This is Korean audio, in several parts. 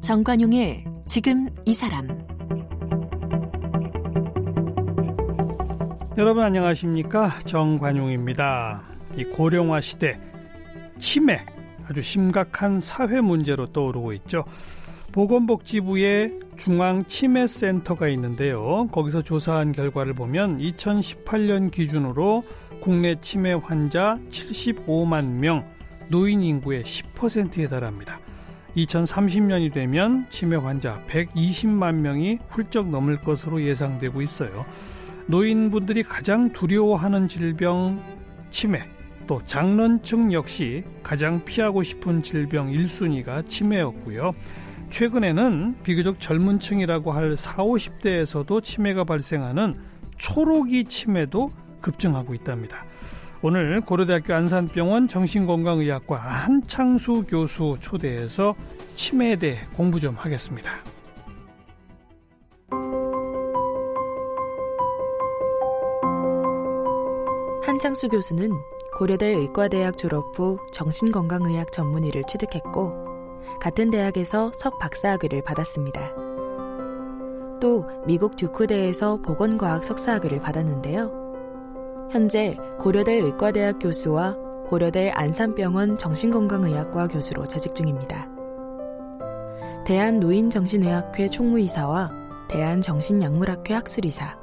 정관용의 지금 이 사람 여러분 안녕하십니까 정관용입니다. 이 고령화 시대 치매 아주 심각한 사회 문제로 떠오르고 있죠. 보건복지부에 중앙치매센터가 있는데요. 거기서 조사한 결과를 보면 2018년 기준으로 국내 치매 환자 75만 명, 노인 인구의 10%에 달합니다. 2030년이 되면 치매 환자 120만 명이 훌쩍 넘을 것으로 예상되고 있어요. 노인분들이 가장 두려워하는 질병 치매, 또 장년층 역시 가장 피하고 싶은 질병 1순위가 치매였고요. 최근에는 비교적 젊은 층이라고 할 4, 50대에서도 치매가 발생하는 초록이 치매도 급증하고 있답니다. 오늘 고려대학교 안산병원 정신건강의학과 한창수 교수 초대해서 치매에 대해 공부 좀 하겠습니다. 한창수 교수는 고려대 의과대학 졸업 후 정신건강의학 전문의를 취득했고 같은 대학에서 석 박사학위를 받았습니다. 또 미국 듀크대에서 보건과학 석사학위를 받았는데요. 현재 고려대 의과대학 교수와 고려대 안산병원 정신건강의학과 교수로 재직 중입니다. 대한노인정신의학회 총무이사와 대한정신약물학회 학술이사,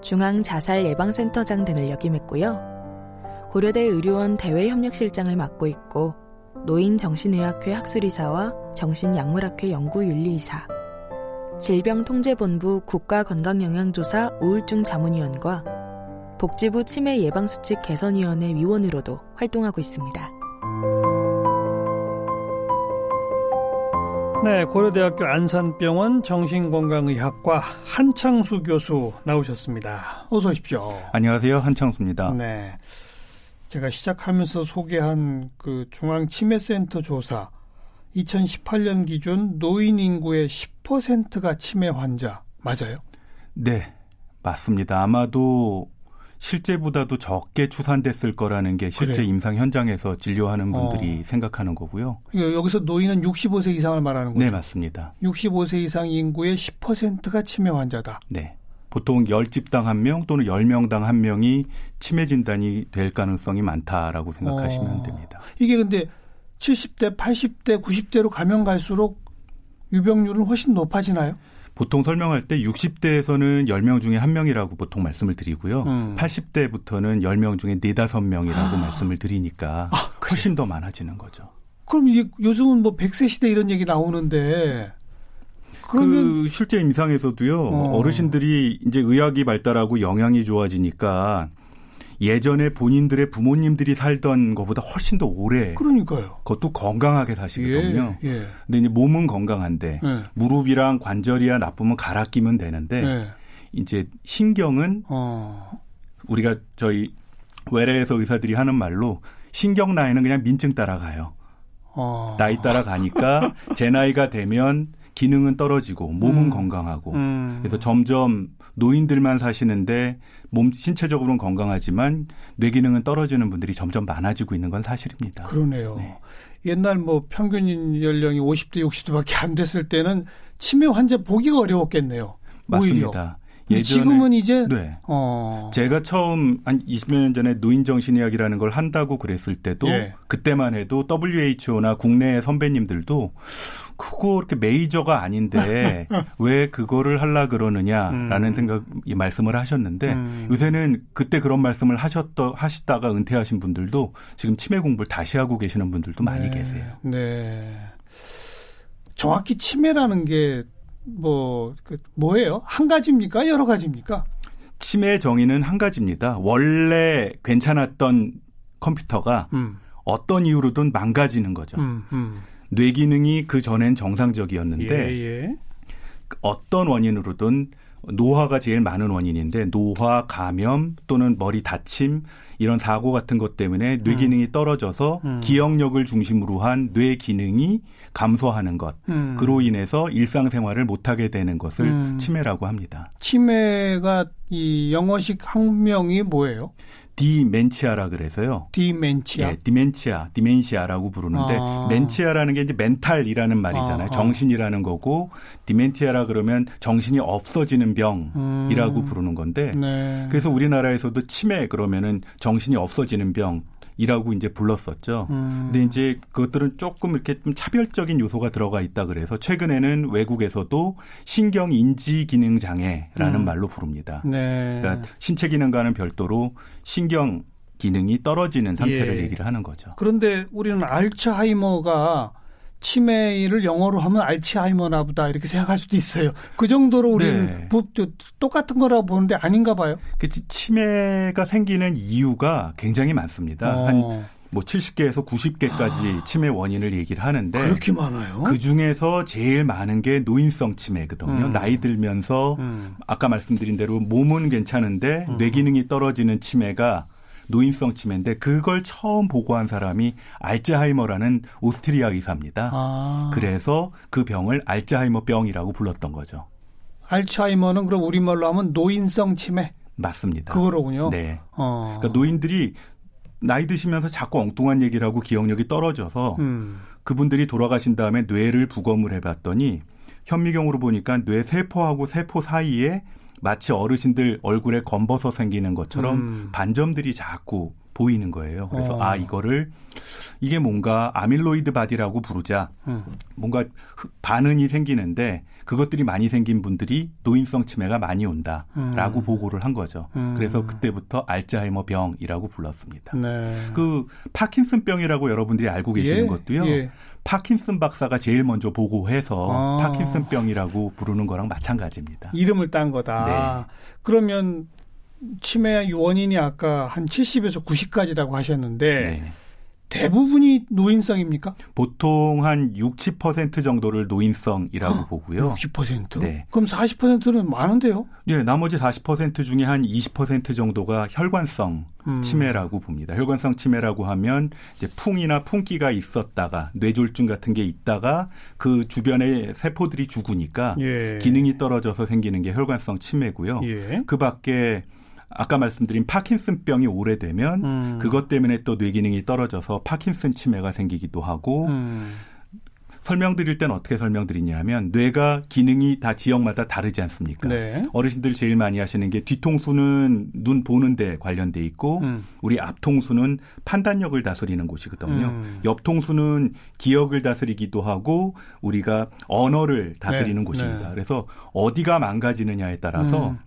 중앙자살예방센터장 등을 역임했고요. 고려대 의료원 대외협력실장을 맡고 있고 노인정신의학회 학술이사와 정신약물학회 연구윤리이사, 질병통제본부 국가건강영양조사 우울증 자문위원과 복지부 치매 예방수칙 개선위원회 위원으로도 활동하고 있습니다. 네, 고려대학교 안산병원 정신건강의학과 한창수 교수 나오셨습니다. 어서 오십시오. 안녕하세요. 한창수입니다. 네. 제가 시작하면서 소개한 그 중앙치매센터 조사 2018년 기준 노인 인구의 10%가 치매 환자 맞아요? 네, 맞습니다. 아마도 실제보다도 적게 추산됐을 거라는 게 실제 그래. 임상 현장에서 진료하는 분들이 어. 생각하는 거고요. 여기서 노인은 65세 이상을 말하는 거죠? 네, 맞습니다. 65세 이상 인구의 10%가 치매 환자다. 네. 보통 10집당 1명 또는 10명당 1명이 치매 진단이 될 가능성이 많다라고 생각하시면 어. 됩니다. 이게 근데 70대, 80대, 90대로 가면 갈수록 유병률은 훨씬 높아지나요? 보통 설명할 때 60대에서는 10명 중에 1명이라고 보통 말씀을 드리고요. 음. 80대부터는 10명 중에 4, 5명이라고 아. 말씀을 드리니까 아, 훨씬 더 많아지는 거죠. 그럼 이제 요즘은 뭐 100세 시대 이런 얘기 나오는데 그러면 그 실제 임상에서도요. 어. 어르신들이 이제 의학이 발달하고 영양이 좋아지니까 예전에 본인들의 부모님들이 살던 것보다 훨씬 더 오래. 그러니까요. 그것도 건강하게 사시거든요. 예, 예. 근데 이제 몸은 건강한데 예. 무릎이랑 관절이야 나쁘면 갈아 끼면 되는데 예. 이제 신경은 어. 우리가 저희 외래에서 의사들이 하는 말로 신경 나이는 그냥 민증 따라가요. 어. 나이 따라 가니까 제 나이가 되면 기능은 떨어지고 몸은 음. 건강하고 음. 그래서 점점 노인들만 사시는데 몸 신체적으로는 건강하지만 뇌 기능은 떨어지는 분들이 점점 많아지고 있는 건 사실입니다. 그러네요. 네. 옛날 뭐 평균 연령이 50대 60대밖에 안 됐을 때는 치매 환자 보기가 어려웠겠네요. 맞습니다. 예전에, 지금은 이제 네. 어. 제가 처음 한 20여 년 전에 노인 정신의학이라는 걸 한다고 그랬을 때도 예. 그때만 해도 WHO나 국내 선배님들도 크고 그렇게 메이저가 아닌데 왜 그거를 하려 그러느냐라는 음. 생각 이 말씀을 하셨는데 음. 요새는 그때 그런 말씀을 하셨더 하시다가 은퇴하신 분들도 지금 치매 공부를 다시 하고 계시는 분들도 많이 네. 계세요. 네. 정확히 치매라는 게 뭐, 그 뭐예요? 한 가지입니까? 여러 가지입니까? 치매 정의는 한 가지입니다. 원래 괜찮았던 컴퓨터가 음. 어떤 이유로든 망가지는 거죠. 음, 음. 뇌 기능이 그 전엔 정상적이었는데 예, 예. 어떤 원인으로든 노화가 제일 많은 원인인데 노화, 감염 또는 머리 다침 이런 사고 같은 것 때문에 뇌 음. 기능이 떨어져서 음. 기억력을 중심으로 한 뇌 기능이 감소하는 것. 음. 그로 인해서 일상생활을 못하게 되는 것을 음. 치매라고 합니다. 치매가 이 영어식 학명이 뭐예요? dementia라 그래서요. dementia. 예, dementia, dementia라고 부르는데 아. mentia라는 게 이제 mental이라는 말이잖아요. 아, 아. 정신이라는 거고 dementia라 그러면 정신이 없어지는 병이라고 음. 부르는 건데 네. 그래서 우리나라에서도 치매 그러면은 정신이 없어지는 병 이라고 이제 불렀었죠. 음. 근데 이제 그것들은 조금 이렇게 좀 차별적인 요소가 들어가 있다 그래서 최근에는 외국에서도 신경 인지 기능 장애라는 음. 말로 부릅니다. 네. 그러니까 신체 기능과는 별도로 신경 기능이 떨어지는 상태를 예. 얘기를 하는 거죠. 그런데 우리는 알츠하이머가 치매를 영어로 하면 알츠하이머나 보다 이렇게 생각할 수도 있어요. 그 정도로 우리는 네. 똑같은 거라고 보는데 아닌가 봐요. 그 치매가 생기는 이유가 굉장히 많습니다. 어. 한뭐 70개에서 90개까지 아. 치매 원인을 얘기를 하는데 그렇게 많아요? 그 중에서 제일 많은 게 노인성 치매거든요. 음. 나이 들면서 음. 아까 말씀드린 대로 몸은 괜찮은데 음. 뇌 기능이 떨어지는 치매가 노인성 치매인데 그걸 처음 보고한 사람이 알츠하이머라는 오스트리아 의사입니다. 아. 그래서 그 병을 알츠하이머 병이라고 불렀던 거죠. 알츠하이머는 그럼 우리말로 하면 노인성 치매? 맞습니다. 그거로군요. 네. 어. 그러니까 노인들이 나이 드시면서 자꾸 엉뚱한 얘기를 하고 기억력이 떨어져서 음. 그분들이 돌아가신 다음에 뇌를 부검을 해봤더니 현미경으로 보니까 뇌 세포하고 세포 사이에 마치 어르신들 얼굴에 검버섯 생기는 것처럼 음. 반점들이 자꾸 보이는 거예요. 그래서 어. 아 이거를 이게 뭔가 amyloid body라고 부르자 음. 뭔가 반응이 생기는데 그것들이 많이 생긴 분들이 노인성 치매가 많이 온다라고 음. 보고를 한 거죠. 음. 그래서 그때부터 알츠하이머 병이라고 불렀습니다. 네. 그 파킨슨 병이라고 여러분들이 알고 계시는 예? 것도요. 예. 파킨슨 박사가 제일 먼저 보고해서 아. 파킨슨 병이라고 부르는 거랑 마찬가지입니다. 이름을 딴 거다. 네. 그러면 치매 원인이 아까 한 70에서 90까지라고 하셨는데 네. 대부분이 노인성입니까? 보통 한 60, 70% 정도를 노인성이라고 보고요. 60%? 네. 그럼 40%는 많은데요? 네, 나머지 40% 중에 한 20% 정도가 혈관성 음. 치매라고 봅니다. 혈관성 치매라고 하면 이제 풍이나 풍기가 있었다가 뇌졸중 같은 게 있다가 그 주변에 세포들이 죽으니까 예. 기능이 떨어져서 생기는 게 혈관성 치매고요. 예. 그 밖에 아까 말씀드린 파킨슨병이 오래되면 음. 그것 때문에 또 뇌 기능이 떨어져서 파킨슨 치매가 생기기도 하고 음. 설명드릴 때는 어떻게 설명드리냐면 뇌가 기능이 다 지역마다 다르지 않습니까? 네. 어르신들 제일 많이 하시는 게 뒤통수는 눈 보는 데 관련돼 있고 음. 우리 앞통수는 판단력을 다스리는 곳이거든요. 음. 옆통수는 기억을 다스리기도 하고 우리가 언어를 다스리는 네. 곳입니다. 네. 그래서 어디가 망가지느냐에 따라서 음.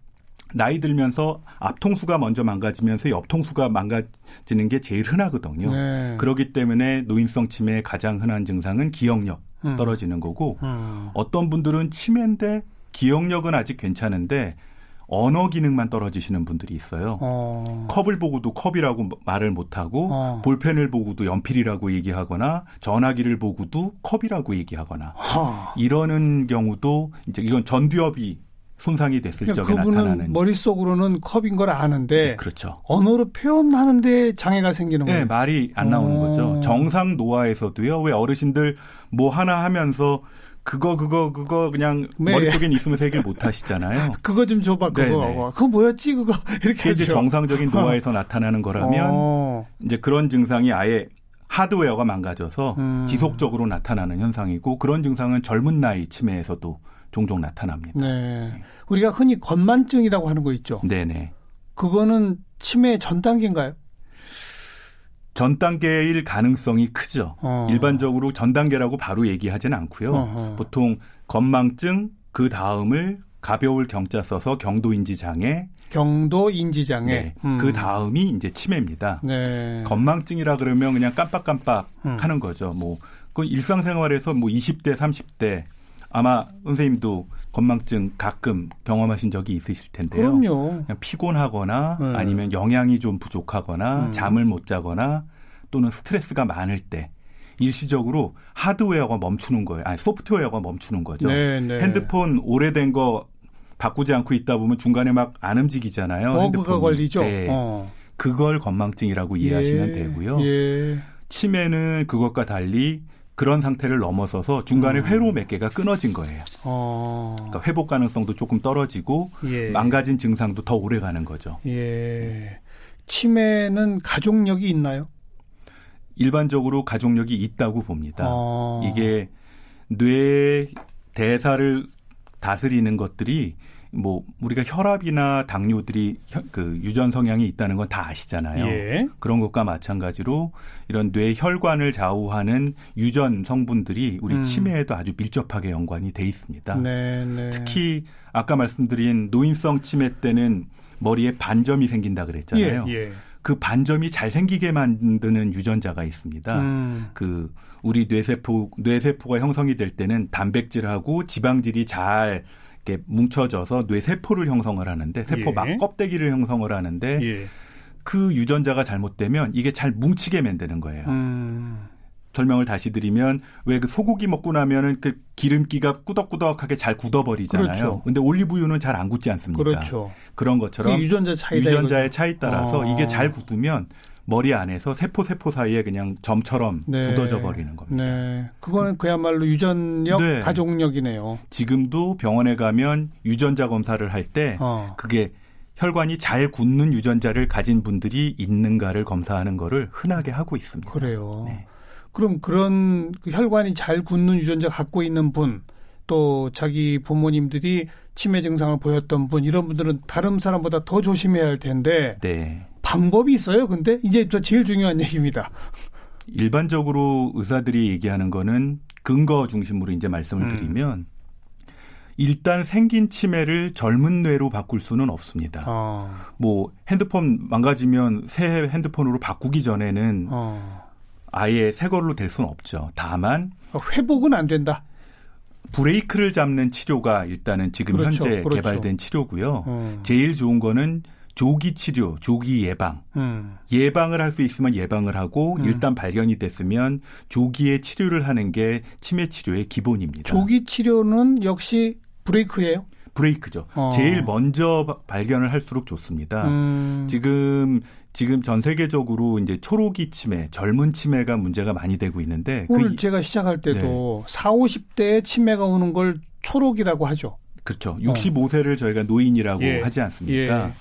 나이 들면서 앞통수가 먼저 망가지면서 옆통수가 망가지는 게 제일 흔하거든요. 네. 그렇기 때문에 노인성 치매의 가장 흔한 증상은 기억력 음. 떨어지는 거고 음. 어떤 분들은 치매인데 기억력은 아직 괜찮은데 언어 기능만 떨어지시는 분들이 있어요. 어. 컵을 보고도 컵이라고 말을 못하고 어. 볼펜을 보고도 연필이라고 얘기하거나 전화기를 보고도 컵이라고 얘기하거나 하. 이러는 경우도 이제 이건 전두엽이 손상이 됐을 그러니까 적에 나타나는 머릿속으로는 컵인 걸 아는데 네, 그렇죠. 언어로 표현하는데 장애가 생기는 거예요. 네, 말이 안 나오는 오. 거죠. 정상 노화에서도요. 왜 어르신들 뭐 하나 하면서 그거 그거 그거 그냥 네. 머릿속엔 있으면서 해결 못 하시잖아요. 그거 좀 줘봐 그거. 네네. 그거 뭐였지 그거 이렇게 이제 정상적인 노화에서 나타나는 거라면 어. 이제 그런 증상이 아예 하드웨어가 망가져서 음. 지속적으로 나타나는 현상이고 그런 증상은 젊은 나이 치매에서도 종종 나타납니다. 네. 우리가 흔히 건만증이라고 하는 거 있죠. 네네. 그거는 치매 전 단계인가요? 전 단계일 가능성이 크죠. 어. 일반적으로 전 단계라고 바로 얘기하지는 않고요. 어허. 보통 건망증 그 다음을 가벼울 경자 써서 경도 인지 장애, 경도 인지 장애. 네. 음. 그 다음이 이제 치매입니다. 네. 건망증이라 그러면 그냥 깜빡깜빡 음. 하는 거죠. 뭐, 그 일상생활에서 뭐 20대, 30대 아마 선생님도 건망증 가끔 경험하신 적이 있으실 텐데요. 그럼요. 그냥 피곤하거나 네. 아니면 영양이 좀 부족하거나 음. 잠을 못 자거나 또는 스트레스가 많을 때 일시적으로 하드웨어가 멈추는 거예요. 아니 소프트웨어가 멈추는 거죠. 네, 네. 핸드폰 오래된 거 바꾸지 않고 있다 보면 중간에 막 안 움직이잖아요. 버그가 걸리죠. 네. 어. 그걸 건망증이라고 이해하시면 예. 되고요. 예. 치매는 그것과 달리 그런 상태를 넘어서서 중간에 음. 회로 몇 개가 끊어진 거예요. 어. 그러니까 회복 가능성도 조금 떨어지고 예. 망가진 증상도 더 오래 가는 거죠. 예. 치매는 가족력이 있나요? 일반적으로 가족력이 있다고 봅니다. 어. 이게 뇌 대사를 다스리는 것들이 뭐 우리가 혈압이나 당뇨들이 그 유전 성향이 있다는 건 다 아시잖아요. 예. 그런 것과 마찬가지로 이런 뇌 혈관을 좌우하는 유전 성분들이 우리 음. 치매에도 아주 밀접하게 연관이 돼 있습니다. 네, 네. 특히 아까 말씀드린 노인성 치매 때는 머리에 반점이 생긴다 그랬잖아요. 예, 예. 그 반점이 잘 생기게 만드는 유전자가 있습니다. 음. 그 우리 뇌세포 뇌세포가 형성이 될 때는 단백질하고 지방질이 잘 이렇게 뭉쳐져서 뇌 세포를 형성을 하는데 세포 예. 막 껍데기를 형성을 하는데 예. 그 유전자가 잘못되면 이게 잘 뭉치게 만드는 거예요. 음. 설명을 다시 드리면 왜 그 소고기 먹고 나면은 그 기름기가 꾸덕꾸덕하게 잘 굳어버리잖아요. 그렇죠. 근데 올리브유는 잘 안 굳지 않습니까? 그렇죠. 그런 것처럼 그 유전자 차이 유전자의 차이 따라서 어. 이게 잘 굳으면 머리 안에서 세포 세포 사이에 그냥 점처럼 네. 굳어져 버리는 겁니다. 네. 그거는 그야말로 유전력, 네. 가족력이네요. 지금도 병원에 가면 유전자 검사를 할때 어. 그게 혈관이 잘 굳는 유전자를 가진 분들이 있는가를 검사하는 거를 흔하게 하고 있습니다. 그래요. 네. 그럼 그런 그 혈관이 잘 굳는 유전자 갖고 있는 분, 또 자기 부모님들이 치매 증상을 보였던 분 이런 분들은 다른 사람보다 더 조심해야 할 텐데 네. 방법이 있어요. 근데 이제 저 제일 중요한 얘기입니다. 일반적으로 의사들이 얘기하는 거는 근거 중심으로 이제 말씀을 음. 드리면 일단 생긴 치매를 젊은 뇌로 바꿀 수는 없습니다. 어. 뭐 핸드폰 망가지면 새 핸드폰으로 바꾸기 전에는 어. 아예 새 걸로 될 수는 없죠. 다만 회복은 안 된다. 브레이크를 잡는 치료가 일단은 지금 그렇죠, 현재 그렇죠. 개발된 치료고요. 음. 제일 좋은 거는 조기 치료, 조기 예방. 음. 예방을 할 수 있으면 예방을 하고 음. 일단 발견이 됐으면 조기에 치료를 하는 게 치매 치료의 기본입니다. 조기 치료는 역시 브레이크예요? 브레이크죠. 어. 제일 먼저 발견을 할수록 좋습니다. 음. 지금 지금 전 세계적으로 이제 초록이 치매, 젊은 치매가 문제가 많이 되고 있는데 오늘 그, 제가 시작할 때도 네. 4, 50대에 치매가 오는 걸 초록이라고 하죠. 그렇죠. 65세를 어. 저희가 노인이라고 예. 하지 않습니까? 예.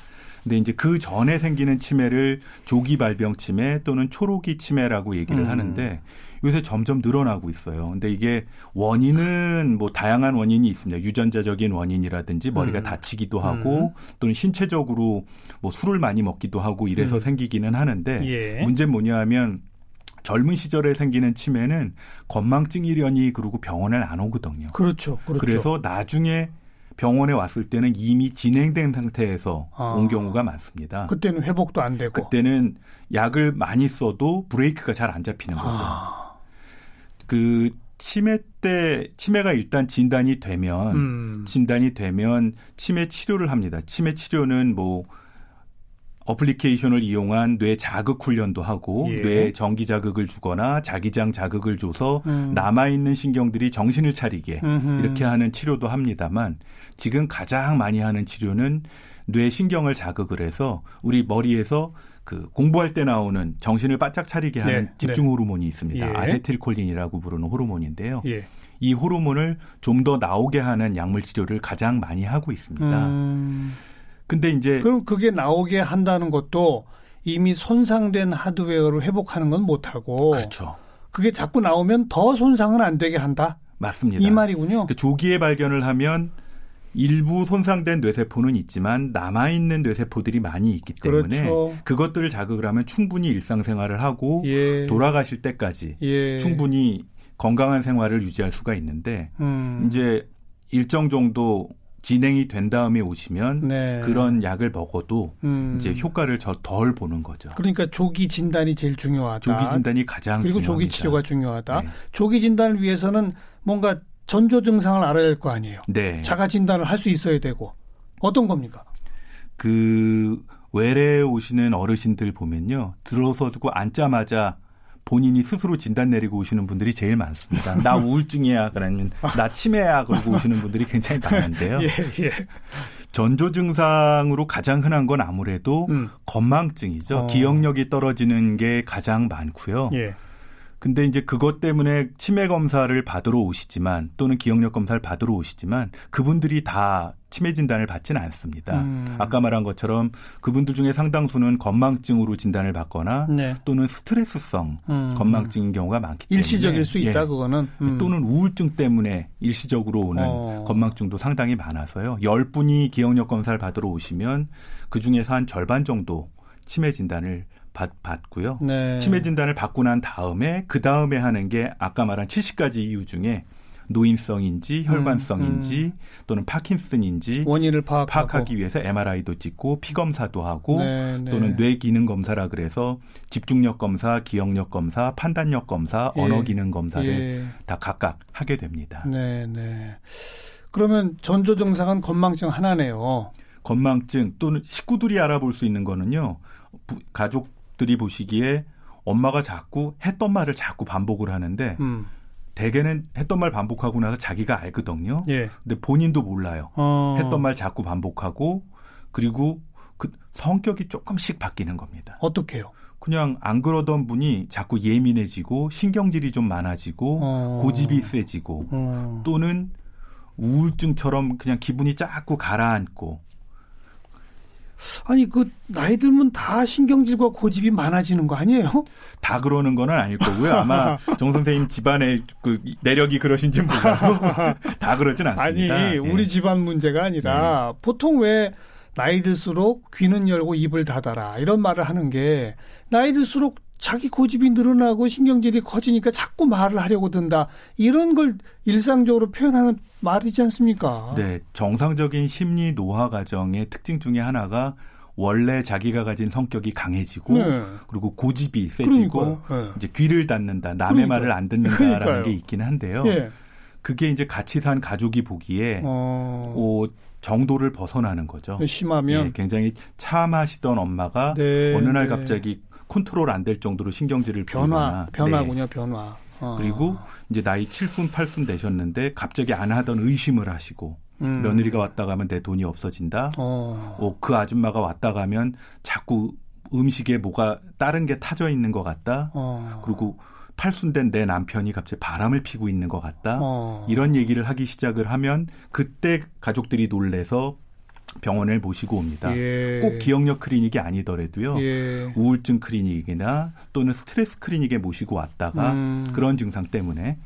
근데 이제 그 전에 생기는 치매를 조기 발병 치매 또는 초록이 치매라고 얘기를 음. 하는데 요새 점점 늘어나고 있어요. 근데 이게 원인은 뭐 다양한 원인이 있습니다. 유전자적인 원인이라든지 머리가 음. 다치기도 하고 음. 또는 신체적으로 뭐 술을 많이 먹기도 하고 이래서 음. 생기기는 하는데 예. 문제는 뭐냐 하면 젊은 시절에 생기는 치매는 건망증이려니 그러고 병원을 안 오거든요. 그렇죠. 그렇죠. 그래서 나중에 병원에 왔을 때는 이미 진행된 상태에서 아. 온 경우가 많습니다. 그때는 회복도 안 되고. 그때는 약을 많이 써도 브레이크가 잘 안 잡히는 거죠. 아. 그 치매 때 치매가 일단 진단이 되면 음. 진단이 되면 치매 치료를 합니다. 치매 치료는 뭐 어플리케이션을 이용한 뇌 자극 훈련도 하고 예. 뇌 전기 자극을 주거나 자기장 자극을 줘서 음. 남아 있는 신경들이 정신을 차리게 음흠. 이렇게 하는 치료도 합니다만 지금 가장 많이 하는 치료는 뇌 신경을 자극을 해서 우리 머리에서 그 공부할 때 나오는 정신을 바짝 차리게 하는 네. 집중 네. 호르몬이 있습니다. 예. 아세틸콜린이라고 부르는 호르몬인데요. 예. 이 호르몬을 좀 더 나오게 하는 약물 치료를 가장 많이 하고 있습니다. 음. 근데 이제 그럼 그게 나오게 한다는 것도 이미 손상된 하드웨어를 회복하는 건 못하고 그렇죠. 그게 자꾸 나오면 더 손상은 안 되게 한다. 맞습니다. 이 말이군요. 그러니까 조기에 발견을 하면 일부 손상된 뇌세포는 있지만 남아있는 뇌세포들이 많이 있기 때문에 그렇죠. 그것들을 자극을 하면 충분히 일상생활을 하고 예. 돌아가실 때까지 예. 충분히 건강한 생활을 유지할 수가 있는데 음. 이제 일정 정도 진행이 된 다음에 오시면 네. 그런 약을 먹어도 음. 이제 효과를 덜 보는 거죠. 그러니까 조기 진단이 제일 중요하다. 조기 진단이 가장 그리고 중요합니다. 조기 치료가 중요하다. 네. 조기 진단을 위해서는 뭔가 전조 증상을 알아야 할 거 아니에요. 네. 자가 진단을 할 수 있어야 되고 어떤 겁니까? 그 외래에 오시는 어르신들 보면요 들어서 두고 앉자마자 본인이 스스로 진단 내리고 오시는 분들이 제일 많습니다. 나 우울증이야 그러면 나 치매야 그러고 오시는 분들이 굉장히 많은데요. 예, 예. 전조 증상으로 가장 흔한 건 아무래도 음. 건망증이죠. 어. 기억력이 떨어지는 게 가장 많고요. 예. 근데 이제 그것 때문에 치매 검사를 받으러 오시지만 또는 기억력 검사를 받으러 오시지만 그분들이 다 치매 진단을 받지는 않습니다. 음. 아까 말한 것처럼 그분들 중에 상당수는 건망증으로 진단을 받거나 네. 또는 스트레스성 음. 건망증인 경우가 많기 때문에 일시적일 수 있다 예. 그거는 음. 또는 우울증 때문에 일시적으로 오는 어. 건망증도 상당히 많아서요. 10분이 기억력 검사를 받으러 오시면 그 중에서 한 절반 정도 치매 진단을 받, 받고요. 네. 치매 진단을 받고 난 다음에 그 다음에 하는 게 아까 말한 70가지 이유 중에 노인성인지 혈관성인지 음, 음. 또는 파킨슨인지 원인을 파악하고. 파악하기 위해서 MRI도 찍고 피 검사도 하고 네, 네. 또는 뇌 기능 검사라 그래서 집중력 검사, 기억력 검사, 판단력 검사, 예. 언어 기능 검사를 예. 다 각각 하게 됩니다. 네, 네. 그러면 전조 증상은 건망증 하나네요. 건망증 또는 식구들이 알아볼 수 있는 거는요. 가족 들이 보시기에 엄마가 자꾸 했던 말을 자꾸 반복을 하는데 음. 대개는 했던 말 반복하고 나서 자기가 알거든요. 예. 근데 본인도 몰라요. 어. 했던 말 자꾸 반복하고 그리고 그 성격이 조금씩 바뀌는 겁니다. 어떻게요? 그냥 안 그러던 분이 자꾸 예민해지고 신경질이 좀 많아지고 어. 고집이 세지고 어. 또는 우울증처럼 그냥 기분이 자꾸 가라앉고 아니 그 나이 들면 다 신경질과 고집이 많아지는 거 아니에요? 다 그러는 건 아닐 거고요. 아마 정 선생님 집안의 그 내력이 그러신지 몰라도 다 그러진 않습니다. 아니 예. 우리 집안 문제가 아니라 네. 보통 왜 나이 들수록 귀는 열고 입을 닫아라 이런 말을 하는 게 나이 들수록 자기 고집이 늘어나고 신경질이 커지니까 자꾸 말을 하려고 든다. 이런 걸 일상적으로 표현하는 말이지 않습니까? 네. 정상적인 심리 노화 과정의 특징 중에 하나가 원래 자기가 가진 성격이 강해지고 네. 그리고 고집이 세지고 네. 이제 귀를 닫는다. 남의 그러니까. 말을 안 듣는다라는 그러니까요. 게 있기는 한데요. 네. 그게 이제 같이 산 가족이 보기에 어... 어 정도를 벗어나는 거죠. 심하면 예, 굉장히 참하시던 엄마가 네, 어느 날 네. 갑자기 컨트롤 안 될 정도로 신경질을 변화 변화군요 네. 변화. 어. 그리고 이제 나이 7순 8순 되셨는데 갑자기 안 하던 의심을 하시고 음. 며느리가 왔다 가면 내 돈이 없어진다. 어. 어, 그 아줌마가 왔다 가면 자꾸 음식에 뭐가 다른 게 타져 있는 것 같다. 어. 그리고 팔순된 내 남편이 갑자기 바람을 피고 있는 것 같다. 어. 이런 얘기를 하기 시작을 하면 그때 가족들이 놀래서 병원을 모시고 옵니다. 예. 꼭 기억력 클리닉이 아니더라도요. 예. 우울증 클리닉이나 또는 스트레스 클리닉에 모시고 왔다가 음. 그런 증상 때문에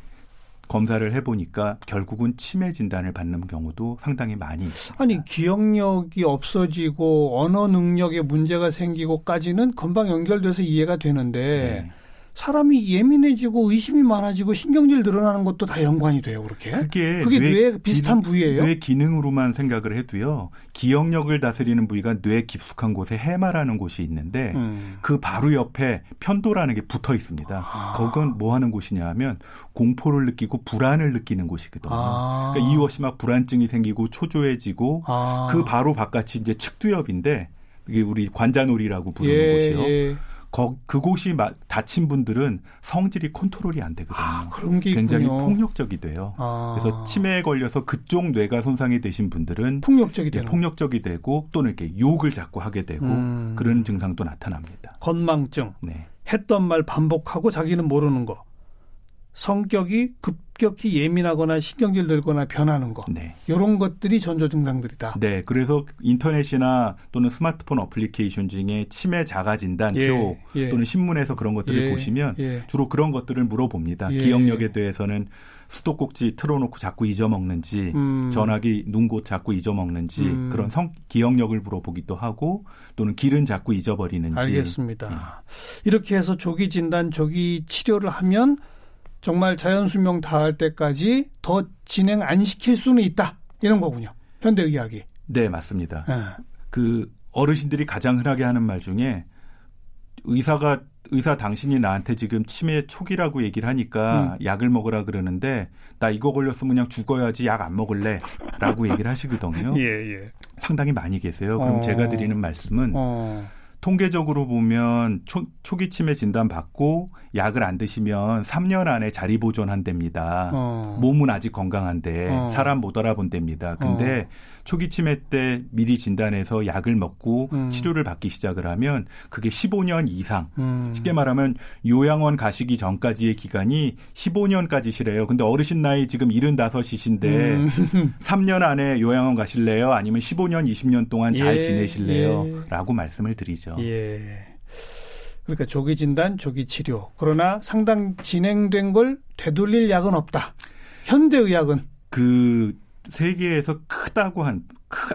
검사를 해보니까 결국은 치매 진단을 받는 경우도 상당히 많이 있습니다. 아니 기억력이 없어지고 언어 능력에 문제가 생기고까지는 금방 연결돼서 이해가 되는데 네. 사람이 예민해지고 의심이 많아지고 신경질 늘어나는 것도 다 연관이 돼요, 그렇게. 그게, 그게 뇌, 뇌 비슷한 기, 부위예요. 뇌 기능으로만 생각을 해도요. 기억력을 다스리는 부위가 뇌 깊숙한 곳에 해마라는 곳이 있는데 음. 그 바로 옆에 편도라는 게 붙어 있습니다. 아. 그건 뭐 하는 곳이냐 하면 공포를 느끼고 불안을 느끼는 곳이거든요. 아. 그러니까 이유 없이 막 불안증이 생기고 초조해지고 아. 그 바로 바깥이 이제 측두엽인데 이게 우리 관자놀이라고 부르는 예, 곳이요. 예. 거, 그곳이 다친 분들은 성질이 컨트롤이 안 되거든요. 아, 그런 게 굉장히 있군요. 폭력적이 돼요. 아. 그래서 치매에 걸려서 그쪽 뇌가 손상이 되신 분들은 폭력적이 되는 폭력적이 되고 또는 이렇게 욕을 자꾸 하게 되고 음. 그런 증상도 나타납니다. 건망증. 네. 했던 말 반복하고 자기는 모르는 거. 성격이 급격히 예민하거나 신경질 들거나 변하는 거. 네. 이런 것들이 전조 증상들이다. 네. 그래서 인터넷이나 또는 스마트폰 어플리케이션 중에 치매 자가 진단표 예, 예. 또는 신문에서 그런 것들을 예, 보시면 예. 주로 그런 것들을 물어봅니다. 예. 기억력에 대해서는 수도꼭지 틀어놓고 자꾸 잊어먹는지 음. 전화기 눈곳 자꾸 잊어먹는지 음. 그런 성 기억력을 물어보기도 하고 또는 길은 자꾸 잊어버리는지 알겠습니다. 예. 이렇게 해서 조기 진단, 조기 치료를 하면 정말 자연 수명 다할 때까지 더 진행 안 시킬 수는 있다. 이런 거군요. 현대 의학이. 네, 맞습니다. 네. 그 어르신들이 가장 흔하게 하는 말 중에 의사가 의사 당신이 나한테 지금 치매 초기라고 얘기를 하니까 음. 약을 먹으라 그러는데 나 이거 걸렸으면 그냥 죽어야지 약 안 먹을래라고 얘기를 하시거든요. 예, 예. 상당히 많이 계세요. 그럼 어. 제가 드리는 말씀은 어. 통계적으로 보면 초, 초기 치매 진단 받고 약을 안 드시면 3년 안에 자리 보존한답니다. 어. 몸은 아직 건강한데 어. 사람 못 알아본답니다. 근데 어. 초기 치매 때 미리 진단해서 약을 먹고 음. 치료를 받기 시작을 하면 그게 15년 이상. 음. 쉽게 말하면 요양원 가시기 전까지의 기간이 15년까지 시래요. 근데 어르신 나이 지금 75이신데 음. 3년 안에 요양원 가실래요? 아니면 15년, 20년 동안 잘 예. 지내실래요? 예. 라고 말씀을 드리죠. 예. 그러니까 조기 진단, 조기 치료. 그러나 상당 진행된 걸 되돌릴 약은 없다. 현대 의학은 그 세계에서 크다고 한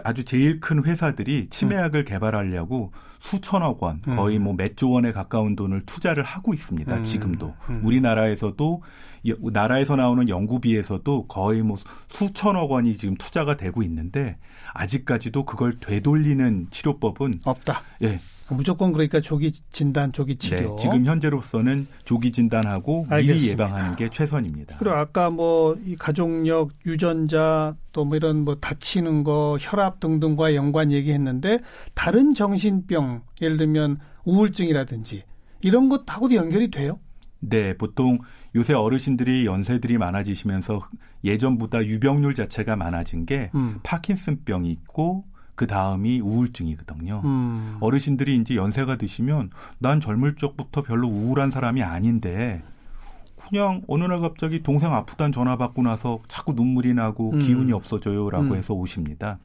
아주 제일 큰 회사들이 치매약을 음. 개발하려고 수천억 원, 음. 거의 뭐 몇 조 원에 가까운 돈을 투자를 하고 있습니다. 음. 지금도 음. 우리나라에서도 나라에서 나오는 연구비에서도 거의 뭐 수천억 원이 지금 투자가 되고 있는데 아직까지도 그걸 되돌리는 치료법은 없다. 예. 무조건 그러니까 조기 진단, 조기 치료. 네, 지금 현재로서는 조기 진단하고 알겠습니다. 미리 예방하는 게 최선입니다. 그리고 아까 뭐 이 가족력, 유전자 또 뭐 이런 뭐 다치는 거, 혈압 등등과 연관 얘기했는데 다른 정신병 예를 들면 우울증이라든지 이런 것하고도 연결이 돼요? 네, 보통 요새 어르신들이 연세들이 많아지시면서 예전보다 유병률 자체가 많아진 게 음. 파킨슨병이 있고 그 다음이 우울증이거든요. 음. 어르신들이 이제 연세가 드시면 난 젊을 적부터 별로 우울한 사람이 아닌데 그냥 어느 날 갑자기 동생 아프단 전화 받고 나서 자꾸 눈물이 나고 음. 기운이 없어져요라고 음. 해서 오십니다.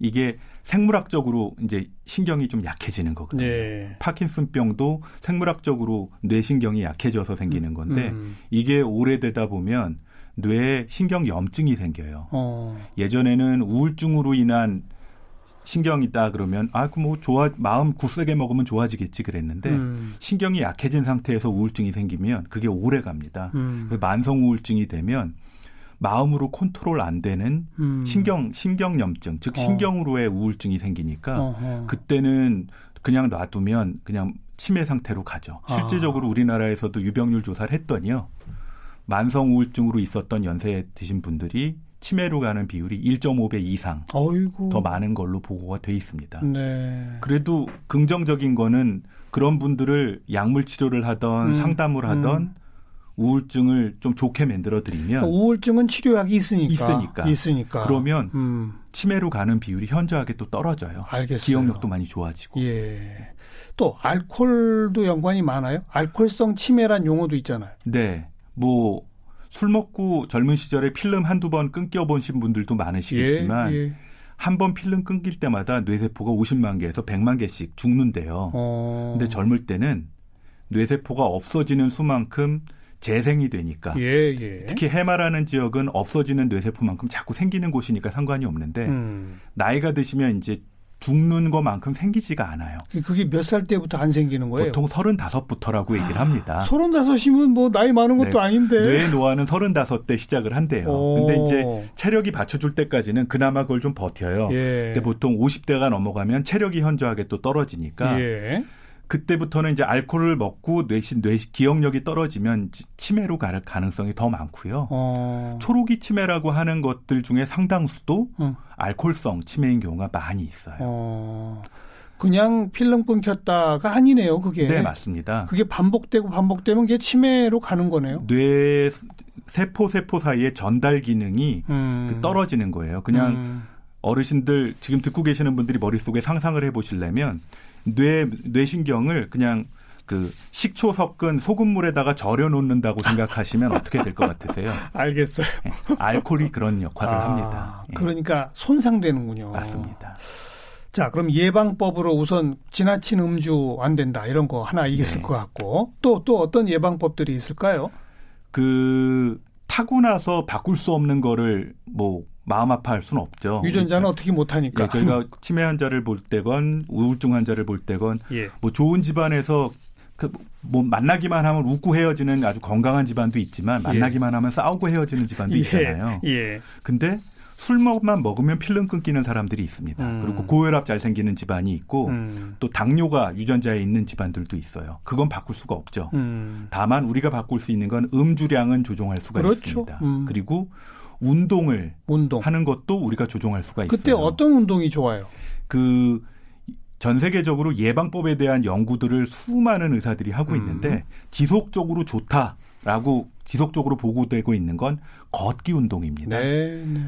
이게 생물학적으로 이제 신경이 좀 약해지는 거거든요. 네. 파킨슨병도 생물학적으로 뇌신경이 약해져서 생기는 건데 음. 이게 오래되다 보면 뇌에 신경 염증이 생겨요. 어. 예전에는 우울증으로 인한 신경이 있다 그러면 아 그 뭐 좋아 마음 굳세게 먹으면 좋아지겠지 그랬는데 음. 신경이 약해진 상태에서 우울증이 생기면 그게 오래 갑니다. 음. 그 만성 우울증이 되면 마음으로 컨트롤 안 되는 음. 신경 신경염증 즉 어. 신경으로의 우울증이 생기니까 어허. 그때는 그냥 놔두면 그냥 치매 상태로 가죠. 아. 실제적으로 아. 우리나라에서도 유병률 조사를 했더니요. 만성 우울증으로 있었던 연세 드신 분들이 치매로 가는 비율이 1.5배 이상 어이구. 더 많은 걸로 보고가 돼 있습니다. 네. 그래도 긍정적인 거는 그런 분들을 약물 치료를 하던 음. 상담을 하던 음. 우울증을 좀 좋게 만들어 드리면 그러니까 우울증은 치료약이 있으니까 있으니까 있으니까 그러면 음. 치매로 가는 비율이 현저하게 또 떨어져요. 알겠어요. 기억력도 많이 좋아지고. 예. 또 알코올도 연관이 많아요. 알코올성 치매란 용어도 있잖아요. 네. 뭐 술 먹고 젊은 시절에 필름 한두 번 끊겨 보신 분들도 많으시겠지만 예, 예. 한번 필름 끊길 때마다 뇌세포가 50만 개에서 100만 개씩 죽는데요. 어. 근데 젊을 때는 뇌세포가 없어지는 수만큼 재생이 되니까 예, 예. 특히 해마라는 지역은 없어지는 뇌세포만큼 자꾸 생기는 곳이니까 상관이 없는데 음. 나이가 드시면 이제 죽는 것만큼 생기지가 않아요. 그게 몇 살 때부터 안 생기는 거예요? 보통 서른다섯부터라고 얘기를 합니다. 서른다섯이면 뭐 나이 많은 것도 네. 아닌데. 뇌 노화는 서른다섯 때 시작을 한대요. 오. 근데 이제 체력이 받쳐줄 때까지는 그나마 그걸 좀 버텨요. 예. 근데 보통 50대가 넘어가면 체력이 현저하게 또 떨어지니까 예. 그때부터는 이제 알코올을 먹고 뇌신 뇌 기억력이 떨어지면 치매로 갈 가능성이 더 많고요. 어. 초록이 치매라고 하는 것들 중에 상당수도 어. 알코올성 치매인 경우가 많이 있어요. 어. 그냥 필름 끊겼다가 아니네요, 그게. 네, 맞습니다. 그게 반복되고 반복되면 그게 치매로 가는 거네요. 뇌 세포 세포 사이의 전달 기능이 음. 그 떨어지는 거예요. 그냥 음. 어르신들 지금 듣고 계시는 분들이 머릿속에 상상을 해 보시려면 뇌 뇌신경을 그냥 그 식초 섞은 소금물에다가 절여 놓는다고 생각하시면 어떻게 될 것 같으세요? 알겠어요. 네, 알코올이 그런 역할을 아, 합니다. 예. 그러니까 손상되는군요. 맞습니다. 자, 그럼 예방법으로 우선 지나친 음주 안 된다 이런 거 하나 있을 네. 것 같고 또또 어떤 예방법들이 있을까요? 그 타고 나서 바꿀 수 없는 거를 뭐 마음 아파할 수는 없죠. 유전자는 그러니까. 어떻게 못하니까. 예, 저희가 치매 환자를 볼 때건 우울증 환자를 볼 때건 예. 뭐 좋은 집안에서 그 뭐 만나기만 하면 웃고 헤어지는 아주 건강한 집안도 있지만 만나기만 예. 하면 싸우고 헤어지는 집안도 예. 있잖아요. 예. 근데 술만 먹으면 필름 끊기는 사람들이 있습니다. 음. 그리고 고혈압 잘 생기는 집안이 있고 음. 또 당뇨가 유전자에 있는 집안들도 있어요. 그건 바꿀 수가 없죠. 음. 다만 우리가 바꿀 수 있는 건 음주량은 조정할 수가 그렇죠. 있습니다. 음. 그리고 운동을 운동. 하는 것도 우리가 조정할 수가 있어요. 그때 어떤 운동이 좋아요? 그 전 세계적으로 예방법에 대한 연구들을 수많은 의사들이 하고 있는데 음. 지속적으로 좋다 라고 지속적으로 보고되고 있는 건 걷기 운동입니다. 네, 네.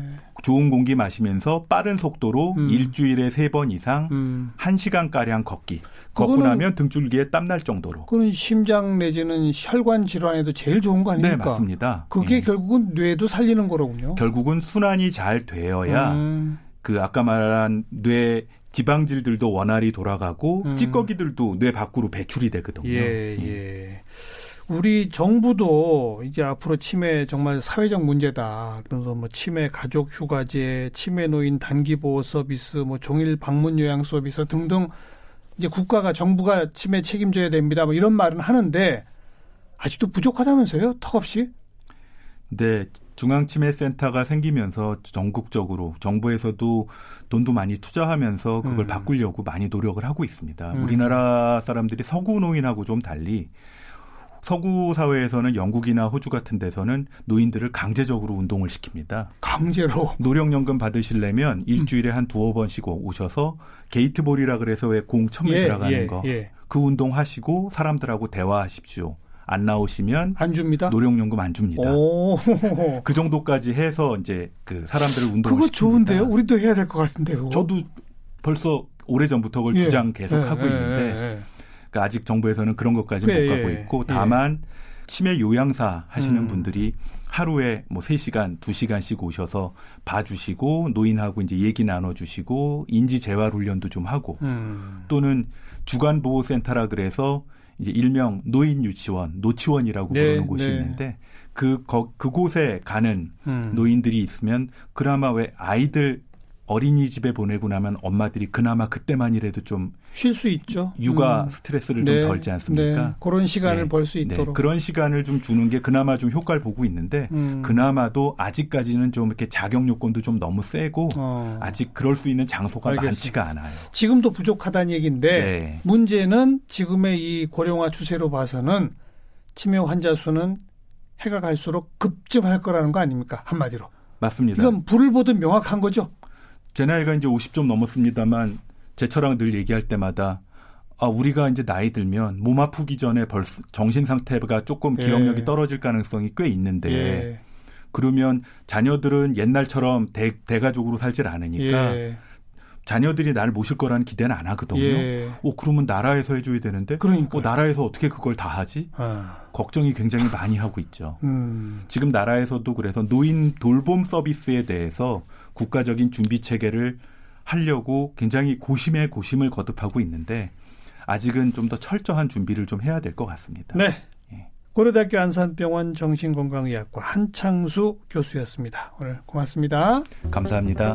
좋은 공기 마시면서 빠른 속도로 음. 일주일에 세 번 이상 음. 1시간 가량 걷기. 걷고 나면 등줄기에 땀 날 정도로. 그건 심장 내지는 혈관 질환에도 제일 좋은 거 아닙니까? 네, 맞습니다. 그게 예. 결국은 뇌도 살리는 거로군요. 결국은 순환이 잘 되어야 음. 그 아까 말한 뇌 지방질들도 원활히 돌아가고 음. 찌꺼기들도 뇌 밖으로 배출이 되거든요. 예, 예. 예. 우리 정부도 이제 앞으로 치매 정말 사회적 문제다. 그래서 뭐 치매 가족 휴가제, 치매 노인 단기 보호 서비스, 뭐 종일 방문 요양 서비스 등등 이제 국가가 정부가 치매 책임져야 됩니다. 뭐 이런 말은 하는데 아직도 부족하다면서요? 턱없이? 네, 중앙치매센터가 생기면서 전국적으로 정부에서도 돈도 많이 투자하면서 그걸 음. 바꾸려고 많이 노력을 하고 있습니다. 음. 우리나라 사람들이 서구 노인하고 좀 달리 서구 사회에서는 영국이나 호주 같은 데서는 노인들을 강제적으로 운동을 시킵니다. 강제로 노령연금 받으시려면 일주일에 한 두어 번 쉬고 오셔서 게이트볼이라 그래서 왜 공 처음에 예, 들어가는 예, 거. 예. 그 운동 하시고 사람들하고 대화하십시오. 안 나오시면 안 줍니다. 노령연금 안 줍니다. 그 정도까지 해서 이제 그 사람들을 운동 그거 좋은데요. 우리도 해야 될 것 같은데 요 저도 벌써 오래 전부터 그걸 예. 주장 계속 예, 하고 예, 있는데 예, 그러니까 아직 정부에서는 그런 것까지 못 가고 있고 다만 치매 요양사 하시는 음. 분들이 하루에 뭐 3시간, 2시간씩 오셔서 봐주시고 노인하고 이제 얘기 나눠주시고 인지 재활 훈련도 좀 하고 음. 또는 주간 보호센터라 그래서 이제 일명 노인 유치원, 노치원이라고 네, 부르는 곳이 네. 있는데 그 거, 그곳에 가는 음. 노인들이 있으면 그나마 왜 아이들 어린이집에 보내고 나면 엄마들이 그나마 그때만이라도 좀 쉴 수 있죠. 육아 음. 스트레스를 네. 좀 덜지 않습니까? 네. 그런 시간을 네. 벌수 네. 있도록 그런 시간을 좀 주는 게 그나마 좀 효과를 보고 있는데 음. 그나마도 아직까지는 좀 이렇게 자격 요건도 좀 너무 세고 어. 아직 그럴 수 있는 장소가 알겠습니다. 많지가 않아요. 지금도 부족하다는 얘기인데 네. 문제는 지금의 이 고령화 추세로 봐서는 치매 환자 수는 해가 갈수록 급증할 거라는 거 아닙니까? 한마디로. 맞습니다. 이건 불을 보듯 명확한 거죠. 제 나이가 이제 50좀 넘었습니다만 제처랑 늘 얘기할 때마다 아, 우리가 이제 나이 들면 몸 아프기 전에 벌써 정신 상태가 조금 예. 기억력이 예. 떨어질 가능성이 꽤 있는데 예. 그러면 자녀들은 옛날처럼 대, 대가족으로 살질 않으니까 예. 자녀들이 나를 모실 거라는 기대는 안 하거든요. 예. 어, 그러면 나라에서 해줘야 되는데, 그러니까 어, 나라에서 어떻게 그걸 다 하지? 아. 걱정이 굉장히 많이 하고 있죠. 음. 지금 나라에서도 그래서 노인 돌봄 서비스에 대해서 국가적인 준비 체계를 하려고 굉장히 고심에 고심을 거듭하고 있는데 아직은 좀 더 철저한 준비를 좀 해야 될 것 같습니다. 네. 예. 고려대학교 안산병원 정신건강의학과 한창수 교수였습니다. 오늘 고맙습니다. 감사합니다.